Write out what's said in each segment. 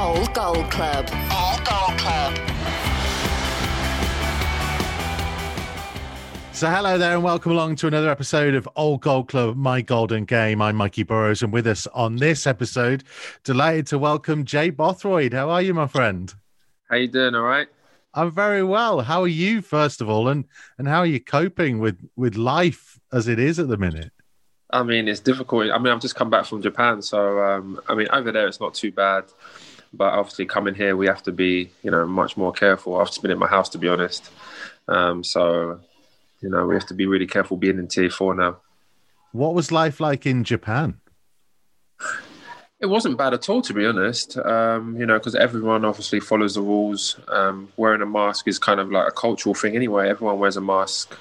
Old Gold Club. Old Gold Club. So, hello there, and welcome along to another episode of Old Gold Club, My Golden Game. I'm Mikey Burrows, and with us on this episode, delighted to welcome Jay Bothroyd. How are you, my friend? How you doing? All right. I'm very well. How are you, first of all, and and how are you coping with with life as it is at the minute? I mean, it's difficult. I mean, I've just come back from Japan, so um, I mean, over there it's not too bad, but obviously coming here we have to be, you know, much more careful. I've just been in my house to be honest, um, so you know we have to be really careful being in tier four now. What was life like in Japan? It wasn't bad at all, to be honest. Um, you know, because everyone obviously follows the rules. Um, wearing a mask is kind of like a cultural thing anyway. Everyone wears a mask,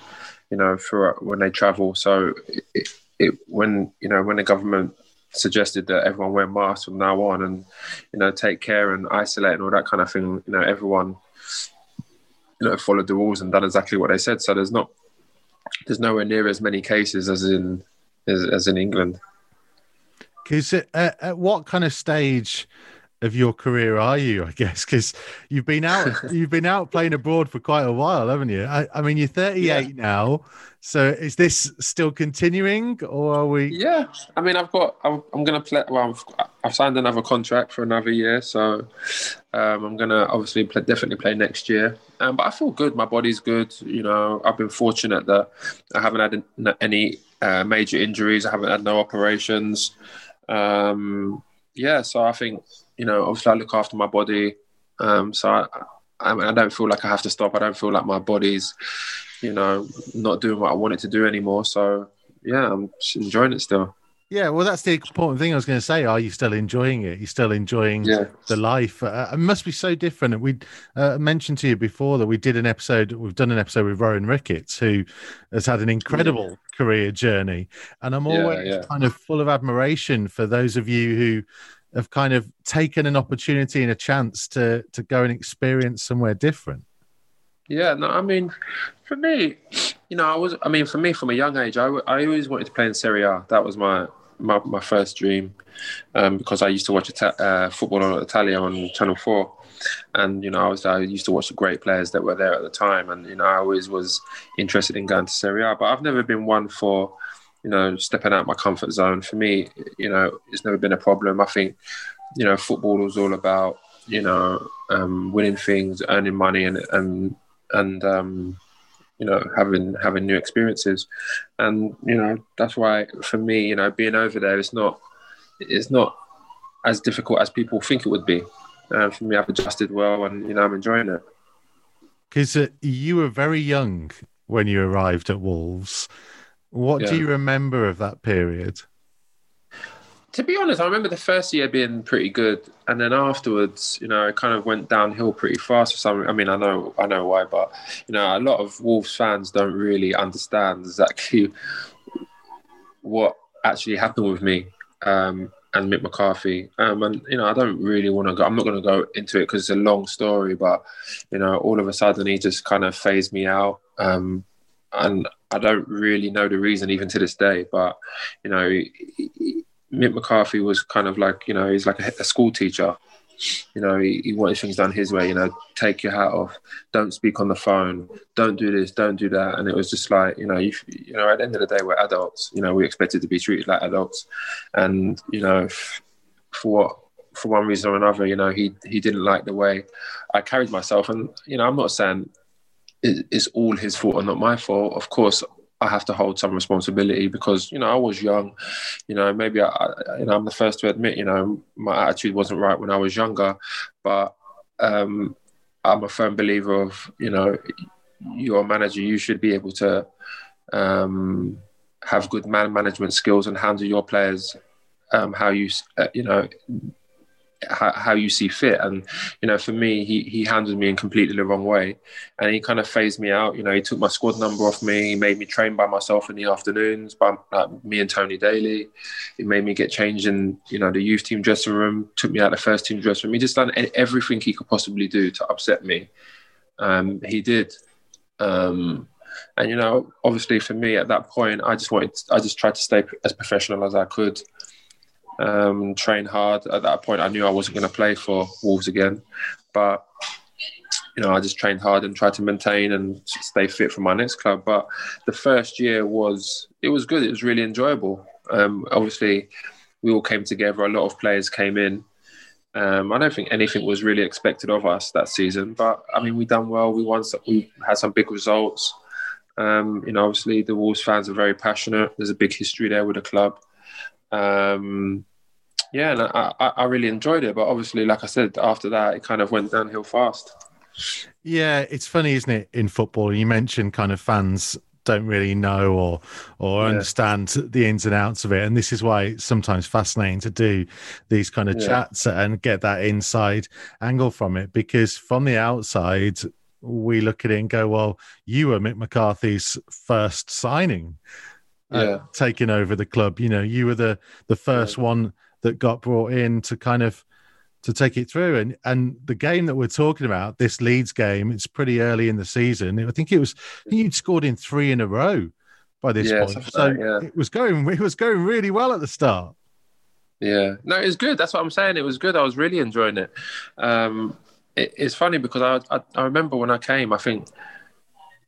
you know, for when they travel. So it, it, when you know when the government suggested that everyone wear masks from now on and you know take care and isolate and all that kind of thing, you know, everyone you know followed the rules and done exactly what they said. So there's not there's nowhere near as many cases as in as, as in England. Because at, at what kind of stage of your career are you? I guess because you've been out, you've been out playing abroad for quite a while, haven't you? I, I mean, you're 38 yeah. now, so is this still continuing, or are we? Yeah, I mean, I've got, I'm, I'm to play. Well, I've, I've, signed another contract for another year, so um, I'm to obviously play, definitely play next year. Um, but I feel good. My body's good. You know, I've been fortunate that I haven't had any uh, major injuries. I haven't had no operations. Um, yeah, so I think you know, obviously I look after my body. Um, so I, I, I, don't feel like I have to stop. I don't feel like my body's, you know, not doing what I want it to do anymore. So yeah, I'm enjoying it still. Yeah, well, that's the important thing I was going to say. Are you still enjoying it? You're still enjoying yeah. the life? Uh, it must be so different. We uh, mentioned to you before that we did an episode. We've done an episode with Rowan Ricketts, who has had an incredible yeah. career journey, and I'm always yeah, kind of full of admiration for those of you who have kind of taken an opportunity and a chance to to go and experience somewhere different. Yeah, no, I mean, for me, you know, I was, I mean, for me, from a young age, I, I always wanted to play in Serie A. That was my my, my first dream um, because I used to watch Ita- uh, football on Italia on Channel Four, and you know, I was I used to watch the great players that were there at the time, and you know, I always was interested in going to Serie A. But I've never been one for you know, stepping out my comfort zone for me, you know, it's never been a problem. I think, you know, football was all about, you know, um, winning things, earning money, and and and um, you know, having having new experiences, and you know, that's why for me, you know, being over there, it's not it's not as difficult as people think it would be. Uh, for me, I've adjusted well, and you know, I'm enjoying it. Because uh, you were very young when you arrived at Wolves. What yeah. do you remember of that period? To be honest, I remember the first year being pretty good, and then afterwards, you know, it kind of went downhill pretty fast. For some, I mean, I know, I know why, but you know, a lot of Wolves fans don't really understand exactly what actually happened with me um, and Mick McCarthy. Um, and you know, I don't really want to go. I'm not going to go into it because it's a long story. But you know, all of a sudden, he just kind of phased me out. Um, and I don't really know the reason even to this day. But you know, Mick McCarthy was kind of like you know he's like a, a school teacher. You know, he, he, wanted things done his way. You know, take your hat off, don't speak on the phone, don't do this, don't do that. And it was just like you know, you, you know, at the end of the day, we're adults. You know, we expected to be treated like adults, and you know, for what for one reason or another, you know, he he didn't like the way I carried myself. And you know, I'm not saying it's all his fault and not my fault. Of course, I have to hold some responsibility because you know I was young. You know, maybe I, I you know I'm the first to admit you know my attitude wasn't right when I was younger, but um, I'm a firm believer of you know you're a manager. You should be able to um, have good man management skills and handle your players um, how you uh, you know how, how, you see fit. And you know, for me, he he handled me in completely the wrong way, and he kind of phased me out. You know, he took my squad number off me. He made me train by myself in the afternoons, by like, me and Tony Daly. He made me get changed in you know the youth team dressing room. Took me out the first team dressing room. He just done everything he could possibly do to upset me. Um, he did. Um, and you know, obviously for me at that point, I just wanted, I just tried to stay as professional as I could um, train hard. At that point, I knew I wasn't going to play for Wolves again, but you know, I just trained hard and tried to maintain and stay fit for my next club. But the first year was it was good. It was really enjoyable. Um, obviously, we all came together. A lot of players came in. Um, I don't think anything was really expected of us that season, but I mean, we done well. We won. We had some big results. Um, you know, obviously the Wolves fans are very passionate. There's a big history there with the club. Um, yeah, and I, I, I really enjoyed it. But obviously, like I said, after that, it kind of went downhill fast. Yeah, it's funny, isn't it? In football, you mentioned kind of fans don't really know or or yeah. understand the ins and outs of it and this is why it's sometimes fascinating to do these kind of yeah. chats and get that inside angle from it because from the outside we look at it and go well you were mick mccarthy's first signing uh, yeah. taking over the club you know you were the the first yeah. one that got brought in to kind of to take it through. And and the game that we're talking about, this Leeds game, it's pretty early in the season. I think it was you'd scored in three in a row by this yeah, point. So yeah. it was going it was going really well at the start. Yeah, no, it was good. That's what I'm saying. It was good. I was really enjoying it. Um, it it's funny because I, I I remember when I came, I think.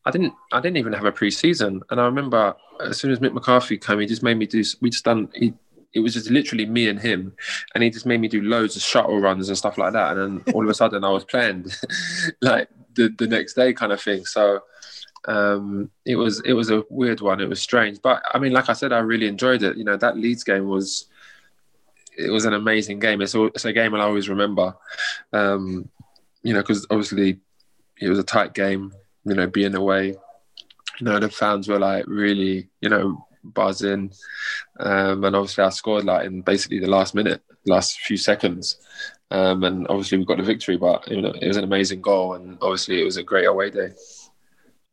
I didn't. I didn't even have a pre-season, and I remember as soon as Mick McCarthy came, he just made me do. We just done. He it was just literally me and him, and he just made me do loads of shuttle runs and stuff like that. And then all of a sudden, I was playing like the the next day kind of thing. So um, it was it was a weird one. It was strange, but I mean, like I said, I really enjoyed it. You know, that Leeds game was it was an amazing game. It's a, it's a game I'll always remember. Um, you know, because obviously it was a tight game. You know, being away. You know, the fans were like really, you know, buzzing. Um, and obviously, I scored like in basically the last minute, last few seconds. Um, and obviously, we got the victory, but you know, it was an amazing goal. And obviously, it was a great away day.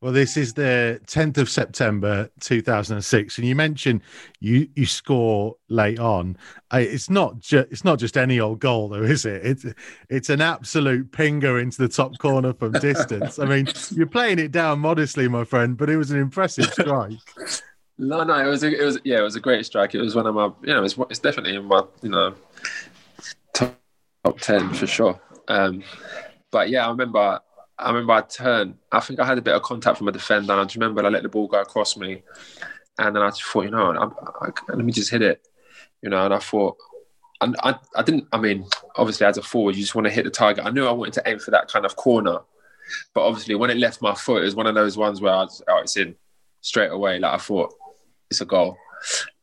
Well, this is the 10th of September 2006, and you mentioned you you score late on. It's not just it's not just any old goal, though, is it? It's it's an absolute pinger into the top corner from distance. I mean, you're playing it down modestly, my friend, but it was an impressive strike. No, no, it was a, it was yeah, it was a great strike. It was one of my you know it's it's definitely in my you know top, top ten for sure. Um, but yeah, I remember I remember I turned. I think I had a bit of contact from a defender, and I just remember I let the ball go across me, and then I just thought, you know, I, I, let me just hit it, you know. And I thought, and I, I didn't. I mean, obviously, as a forward, you just want to hit the target. I knew I wanted to aim for that kind of corner, but obviously, when it left my foot, it was one of those ones where I was, oh, it's in straight away. Like I thought, it's a goal.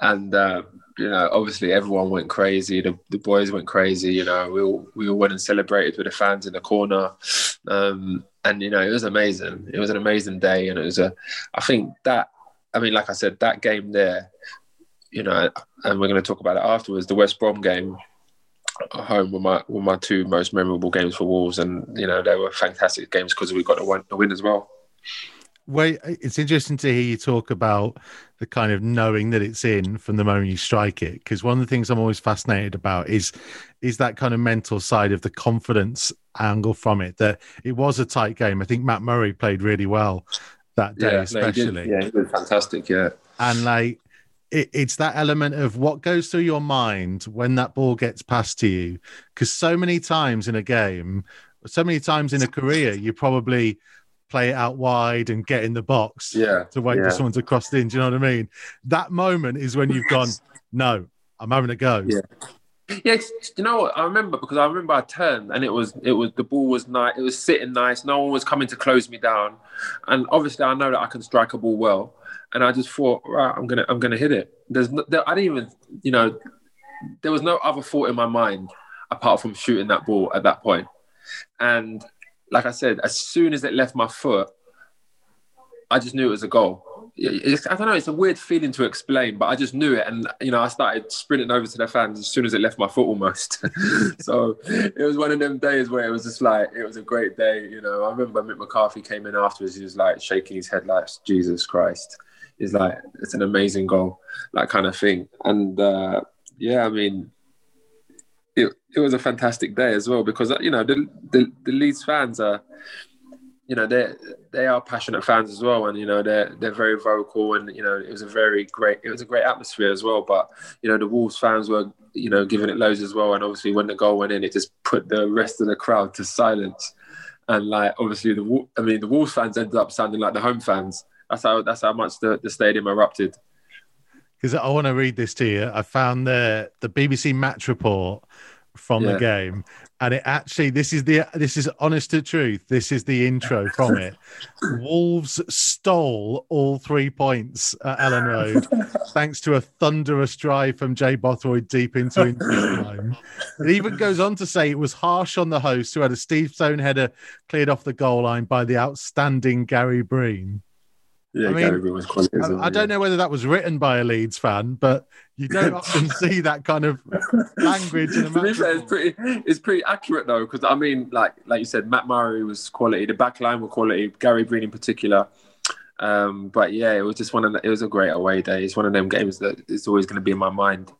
And uh, you know, obviously everyone went crazy. The, the boys went crazy. You know, we all we all went and celebrated with the fans in the corner. Um, and you know, it was amazing. It was an amazing day, and it was a. I think that. I mean, like I said, that game there. You know, and we're going to talk about it afterwards. The West Brom game home were my were my two most memorable games for Wolves, and you know they were fantastic games because we got a win as well. Well, it's interesting to hear you talk about the kind of knowing that it's in from the moment you strike it. Because one of the things I'm always fascinated about is is that kind of mental side of the confidence angle from it. That it was a tight game. I think Matt Murray played really well that day, yeah, especially. No, yeah, he did fantastic. Yeah, and like it, it's that element of what goes through your mind when that ball gets passed to you. Because so many times in a game, so many times in a career, you probably play it out wide and get in the box yeah, to wait yeah. for someone to cross in. Do you know what I mean? That moment is when you've gone, no, I'm having a go. Yeah. Yeah, you know what? I remember because I remember I turned and it was it was the ball was nice. It was sitting nice. No one was coming to close me down, and obviously I know that I can strike a ball well. And I just thought, right, I'm gonna I'm gonna hit it. There's no, there, I didn't even you know there was no other thought in my mind apart from shooting that ball at that point. And like I said, as soon as it left my foot, I just knew it was a goal. It's, I don't know. It's a weird feeling to explain, but I just knew it, and you know, I started sprinting over to the fans as soon as it left my foot, almost. so it was one of them days where it was just like it was a great day. You know, I remember Mick McCarthy came in afterwards. He was like shaking his head, like Jesus Christ. He's like, it's an amazing goal, that kind of thing. And uh, yeah, I mean, it, was a fantastic day as well because you know the, the, the Leeds fans are you know they they are passionate fans as well, and you know they're they're very vocal, and you know it was a very great it was a great atmosphere as well. But you know the Wolves fans were you know giving it loads as well, and obviously when the goal went in, it just put the rest of the crowd to silence. And like obviously the I mean the Wolves fans ended up sounding like the home fans. That's how that's how much the, the stadium erupted. Because I want to read this to you. I found the the BBC match report from yeah. the game. And it actually this is the this is honest to truth. This is the intro from it. Wolves stole all three points at Elland Road thanks to a thunderous drive from jay bothroyd deep into injury time. It even goes on to say it was harsh on the host who had a steve stone header cleared off the goal line by the outstanding gary breen yeah, I mean, quality. I, I, don't know whether that was written by a Leeds fan, but you don't often see that kind of language in a match. it's pretty, it's pretty accurate though, because I mean, like like you said, Matt Murray was quality. The back line were quality. Gary Breen in particular. Um, but yeah, it was just one of the, it was a great away day. It's one of them games that is always going to be in my mind.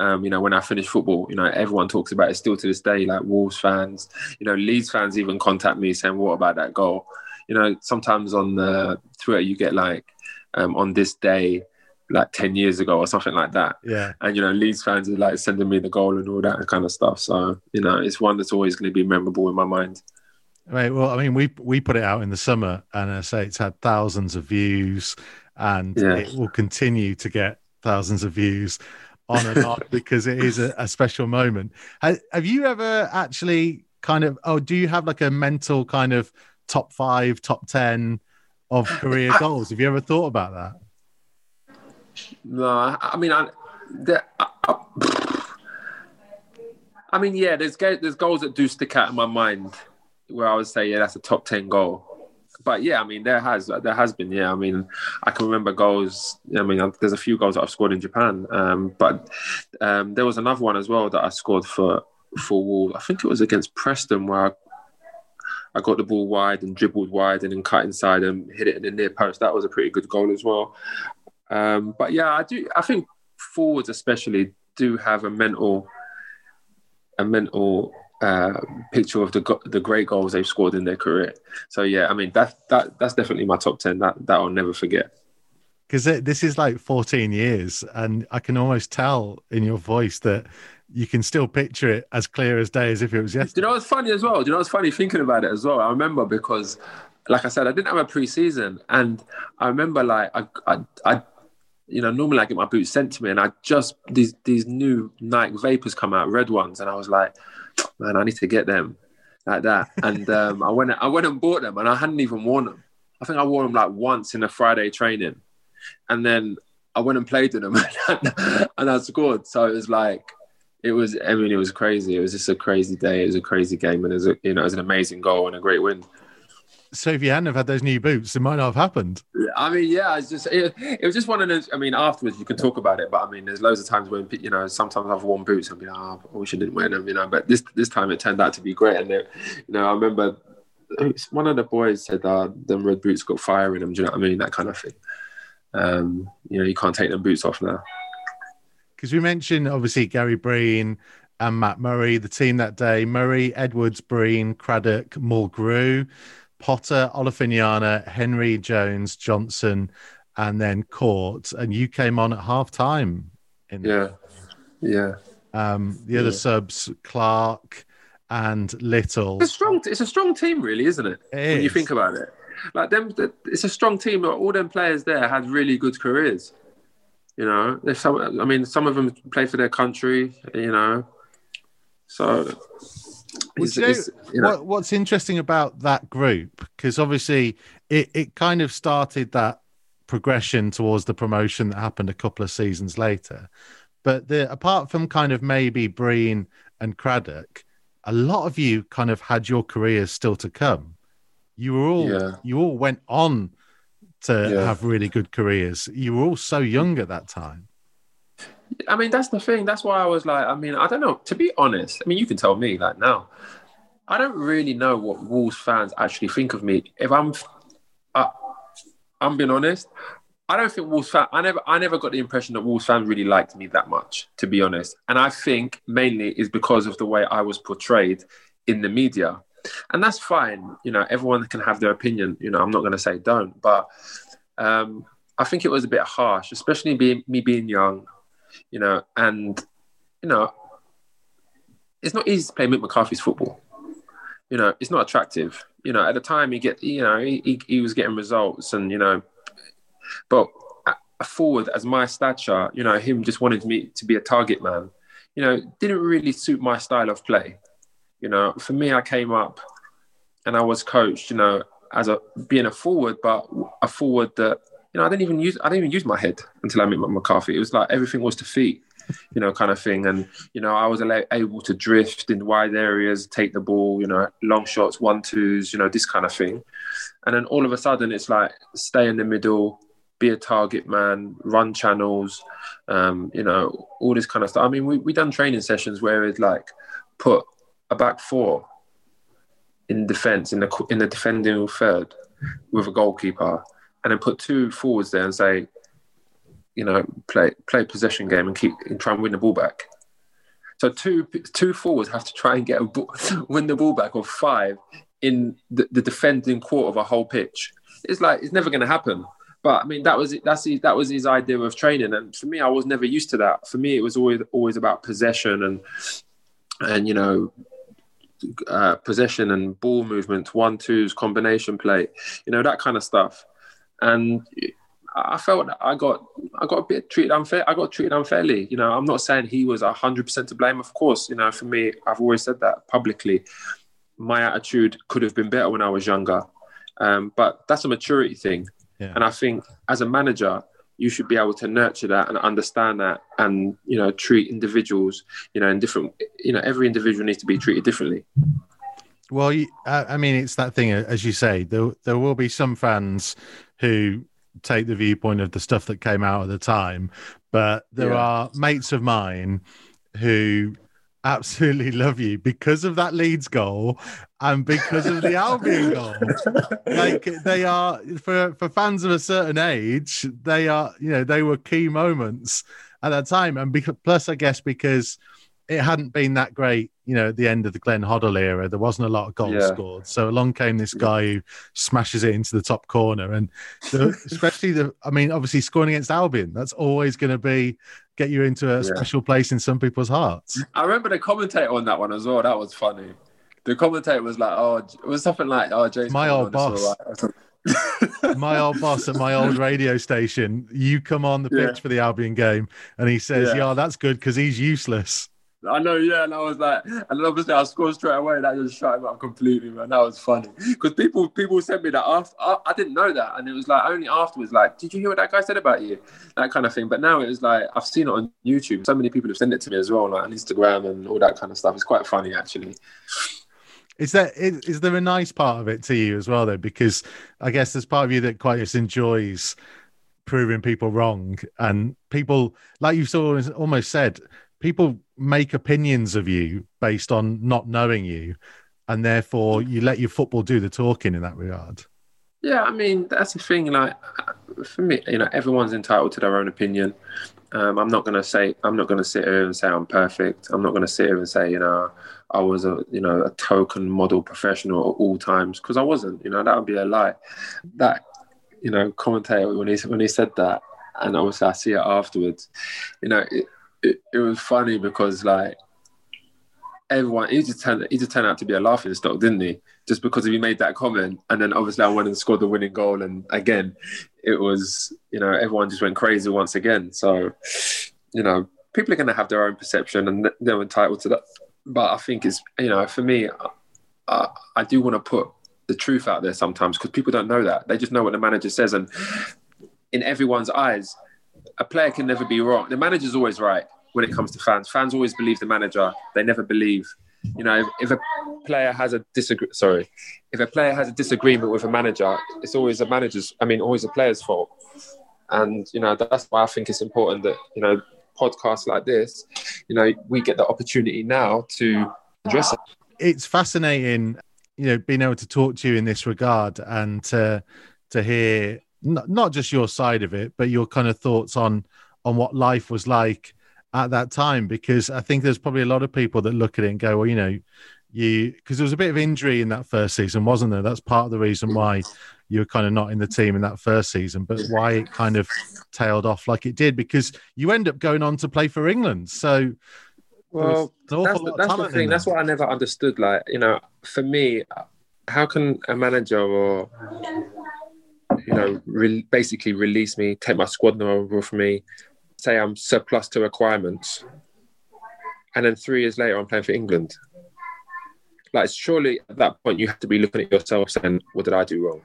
Um, you know, when I finish football, you know, everyone talks about it still to this day. Like Wolves fans, you know, Leeds fans even contact me saying, "What about that goal?" You know, sometimes on the Twitter you get like um, on this day, like 10 years ago or something like that. Yeah. And, you know, Leeds fans are like sending me the goal and all that kind of stuff. So, you know, it's one that's always going to be memorable in my mind. Right. Well, I mean, we we put it out in the summer, and I say it's had thousands of views, and yeah. it will continue to get thousands of views on and on because it is a, a special moment. Have, have you ever actually kind of? Oh, do you have like a mental kind of top five, top ten of career goals. Have you ever thought about that? No, I mean, I, I, I mean, yeah, there's there's goals that do stick out in my mind where I would say, yeah, that's a top ten goal. But yeah, I mean, there has there has been, yeah. I mean, I can remember goals. I mean, there's a few goals that I've scored in Japan, um, but um, there was another one as well that I scored for for Wolves. I think it was against Preston where I I got the ball wide and dribbled wide and then cut inside and hit it in the near post. That was a pretty good goal as well. Um, but yeah, I do. I think forwards especially do have a mental, a mental uh, picture of the the great goals they've scored in their career. So yeah, I mean that that that's definitely my top ten. That that I'll never forget. Because this is like 14 years, and I can almost tell in your voice that you can still picture it as clear as day as if it was yesterday. Do you know what's funny as well? Do you know what's funny thinking about it as well? I remember because, like I said, I didn't have a preseason, and I remember like I, I, I, you know, normally I get my boots sent to me, and I just these these new Nike Vapors come out, red ones, and I was like, man, I need to get them like that, and um, I went I went and bought them, and I hadn't even worn them. I think I wore them like once in a Friday training, and then I went and played with them, and I scored. So it was like it was. I mean, it was crazy. It was just a crazy day. It was a crazy game, and it was, a, you know, it was an amazing goal and a great win. So if you hadn't have had those new boots, it might not have happened. I mean, yeah, it's just it, it, was just one of those. I mean, afterwards you can talk about it, but I mean, there's loads of times when you know sometimes I've worn boots and be like, oh, I wish I didn't wear them, you know. But this this time it turned out to be great, and it, you know, I remember one of the boys said, uh, "Them red boots got fire in them." Do you know what I mean? That kind of thing. Um, you know, you can't take them boots off now because we mentioned obviously Gary Breen and Matt Murray, the team that day. Murray, Edwards, Breen, Craddock, Mulgrew, Potter, Olofinjana, Henry, Jones, Johnson, and then Court. And you came on at half time. yeah. Yeah. Um, the other subs, Clarke and Little. It's a strong. It's a strong team, really, isn't it? it when is. you think about it, like them, it's a strong team. All them players there had really good careers. You know, there's some. I mean, some of them play for their country. You know, so. It's, you know, it's, you know. What, what's interesting about that group, because obviously it, it kind of started that progression towards the promotion that happened a couple of seasons later. But the apart from kind of maybe Breen and Craddock, a lot of you kind of had your careers still to come. You were all yeah. you all went on to yeah. have really good careers. You were all so young at that time. I mean, that's the thing. That's why I was like, I mean, I don't know. To be honest, I mean, you can tell me like now. I don't really know what Wolves fans actually think of me. If I'm, I, I'm being honest. I don't think Wolves fans. I never, I never got the impression that Wolves fans really liked me that much, to be honest. And I think mainly is because of the way I was portrayed in the media. And that's fine. You know, everyone can have their opinion. You know, I'm not going to say don't, but um, I think it was a bit harsh, especially being me being young. You know, and you know, it's not easy to play Mick McCarthy's football. You know, it's not attractive. You know, at the time he get, you know, he, he was getting results, and you know, but a forward as my stature, you know, him just wanted me to be a target man, you know, didn't really suit my style of play. You know, for me, I came up and I was coached, you know, as a being a forward, but a forward that you know I didn't even use I didn't even use my head until I met McCarthy. It was like everything was to feet, you know, kind of thing. And you know, I was able to drift in wide areas, take the ball, you know, long shots, one twos, you know, this kind of thing. And then all of a sudden, it's like stay in the middle, be a target man, run channels, um, you know, all this kind of stuff. I mean, we we done training sessions where it's like put a back four in defence in the in the defending third with a goalkeeper, and then put two forwards there and say, you know, play play possession game and keep and try and win the ball back. So two two forwards have to try and get a ball, win the ball back, or five in the, the defending quarter of a whole pitch. It's like it's never going to happen. But I mean, that was that's his, that was his idea of training, and for me, I was never used to that. For me, it was always always about possession and and you know uh, possession and ball movement, one twos, combination play, you know that kind of stuff. And I felt I got I got a bit treated unfair. I got treated unfairly. You know, I'm not saying he was hundred percent to blame. Of course, you know, for me, I've always said that publicly. My attitude could have been better when I was younger, um, but that's a maturity thing. Yeah. And I think as a manager, you should be able to nurture that and understand that and you know treat individuals you know in different you know every individual needs to be treated differently well i mean it's that thing as you say there, there will be some fans who take the viewpoint of the stuff that came out at the time but there yeah. are mates of mine who absolutely love you because of that Leeds goal and because of the Albion goal. Like they are for for fans of a certain age, they are you know they were key moments at that time, and because, plus I guess because it hadn't been that great, you know, at the end of the Glenn Hoddle era, there wasn't a lot of goals yeah. scored. So along came this guy who smashes it into the top corner, and the, especially the, I mean, obviously scoring against Albion, that's always going to be get you into a yeah. special place in some people's hearts. I remember the commentator on that one as well. That was funny. The commentator was like, "Oh, it was something like, oh, James, my old boss." my old boss at my old radio station, you come on the pitch yeah. for the Albion game, and he says, "Yeah, yeah that's good because he's useless." I know, yeah, and I was like, and then obviously I scored straight away. That just shut him up completely, man. That was funny because people people sent me that after I, I, didn't know that, and it was like only afterwards, like, did you hear what that guy said about you? That kind of thing. But now it was like I've seen it on YouTube. So many people have sent it to me as well, like on Instagram and all that kind of stuff. It's quite funny actually. Is there is, is there a nice part of it to you as well, though? Because I guess there's part of you that quite just enjoys proving people wrong, and people like you've almost said people make opinions of you based on not knowing you, and therefore you let your football do the talking in that regard. Yeah, I mean that's the thing. Like for me, you know, everyone's entitled to their own opinion. Um, I'm not going to say I'm not going to sit here and say I'm perfect. I'm not going to sit here and say you know I was a you know a token model professional at all times because I wasn't. You know that would be a lie. That you know commentator when he when he said that, and obviously I see it afterwards. You know, it, it, it was funny because like everyone he just turned he just turned out to be a laughing stock, didn't he? Just because he made that comment, and then obviously I went and scored the winning goal, and again, it was you know everyone just went crazy once again. So you know people are going to have their own perception, and they're entitled to that. But I think it's you know for me, I, I do want to put the truth out there sometimes because people don't know that they just know what the manager says, and in everyone's eyes a player can never be wrong. The manager's always right when it comes to fans. Fans always believe the manager. They never believe. You know, if, a player has a disagree, sorry, if a player has a disagreement with a manager, it's always a manager's. I mean, always a player's fault. And you know, that's why I think it's important that you know podcasts like this, you know, we get the opportunity now to address it. It's fascinating, you know, being able to talk to you in this regard and to to hear not, not just your side of it, but your kind of thoughts on on what life was like at that time. Because I think there's probably a lot of people that look at it and go, well, you know, you because there was a bit of injury in that first season, wasn't there? That's part of the reason why you were kind of not in the team in that first season, but why it kind of tailed off like it did because you end up going on to play for England. So, well, that's, the, that's the thing. That's what I never understood. Like, you know, for me, how can a manager or you know re- basically release me, take my squad number from me, say I'm surplus to requirements, and then three years later I'm playing for England? Like, surely at that point you have to be looking at yourself saying, "What did I do wrong?"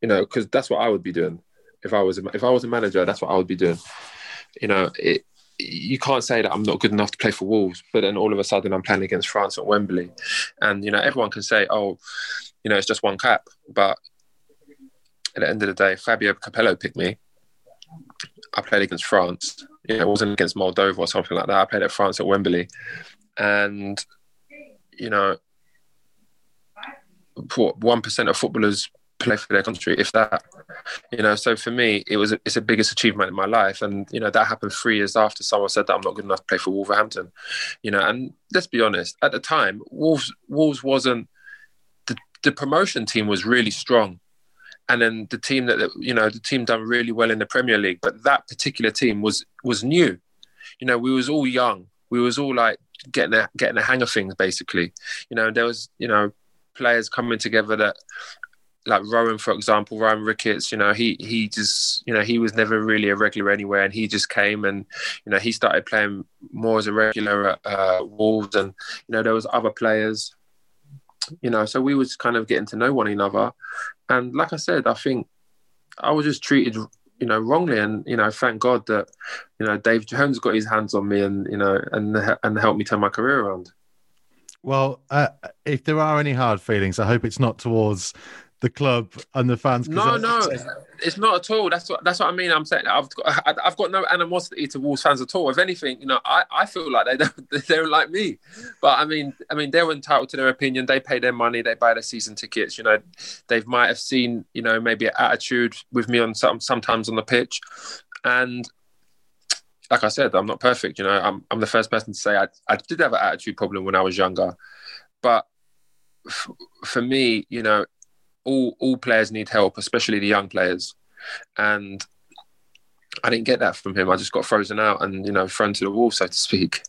You know, because that's what I would be doing if I was a, if I was a manager. That's what I would be doing. You know, it, you can't say that I'm not good enough to play for Wolves, but then all of a sudden I'm playing against France at Wembley, and you know everyone can say, "Oh, you know, it's just one cap," but at the end of the day, Fabio Capello picked me. I played against France. You know, it wasn't against Moldova or something like that. I played at France at Wembley, and you know, one percent of footballers play for their country, if that. You know, so for me, it was it's the biggest achievement in my life, and you know that happened three years after someone said that I'm not good enough to play for Wolverhampton. You know, and let's be honest, at the time, Wolves Wolves wasn't the, promotion team was really strong, and then the team that you know the team done really well in the Premier League, but that particular team was was new. You know, we was all young. We was all like getting a, getting the hang of things, basically. You know, there was you know players coming together that like Rowan, for example, Rowan Ricketts, you know, he he just, you know, he was never really a regular anywhere, and he just came and, you know, he started playing more as a regular at uh, Wolves, and you know, there was other players, you know, so we was kind of getting to know one another, and like I said, I think I was just treated, you know, wrongly, and you know, thank God that, you know, Dave Jones got his hands on me, and you know, and and helped me turn my career around. Well, uh, if there are any hard feelings, I hope it's not towards the club and the fans. No, no, it's not at all. That's what that's what I mean. I'm saying I've got I've got no animosity to Wolves fans at all. If anything, you know, I, I feel like they don't they don't like me. But I mean, I mean, they're entitled to their opinion. They pay their money. They buy their season tickets. You know, they might have seen you know maybe an attitude with me on some sometimes on the pitch, and like I said, I'm not perfect. You know, I'm I'm the first person to say I I did have an attitude problem when I was younger, but f- for me, you know, all all players need help, especially the young players, and I didn't get that from him. I just got frozen out and you know thrown to the wall, so to speak.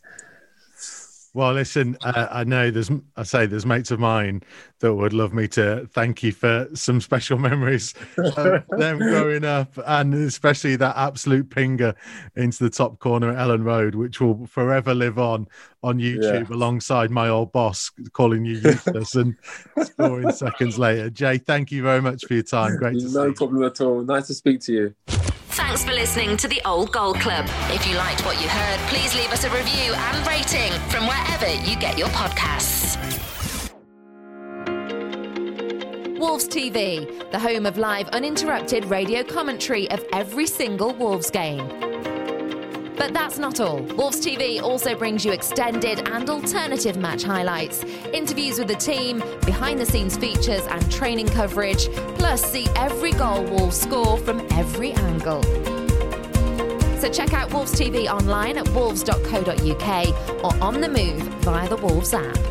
Well, listen, uh, I know there's, I say there's mates of mine that would love me to thank you for some special memories of them growing up, and especially that absolute pinger into the top corner at Elland Road, which will forever live on on YouTube yeah. alongside my old boss calling you useless and scoring seconds later. Jay, thank you very much for your time. Great to no problem at all. Nice to speak to you. Thanks for listening to the Old Gold Club. If you liked what you heard, please leave us a review and rating from wherever you get your podcasts. Wolves TV, the home of live uninterrupted radio commentary of every single Wolves game. But that's not all. Wolves TV also brings you extended and alternative match highlights, interviews with the team, behind the scenes features, and training coverage. Plus, see every goal Wolves score from every angle. So check out Wolves TV online at wolves.co.uk or on the move via the Wolves app.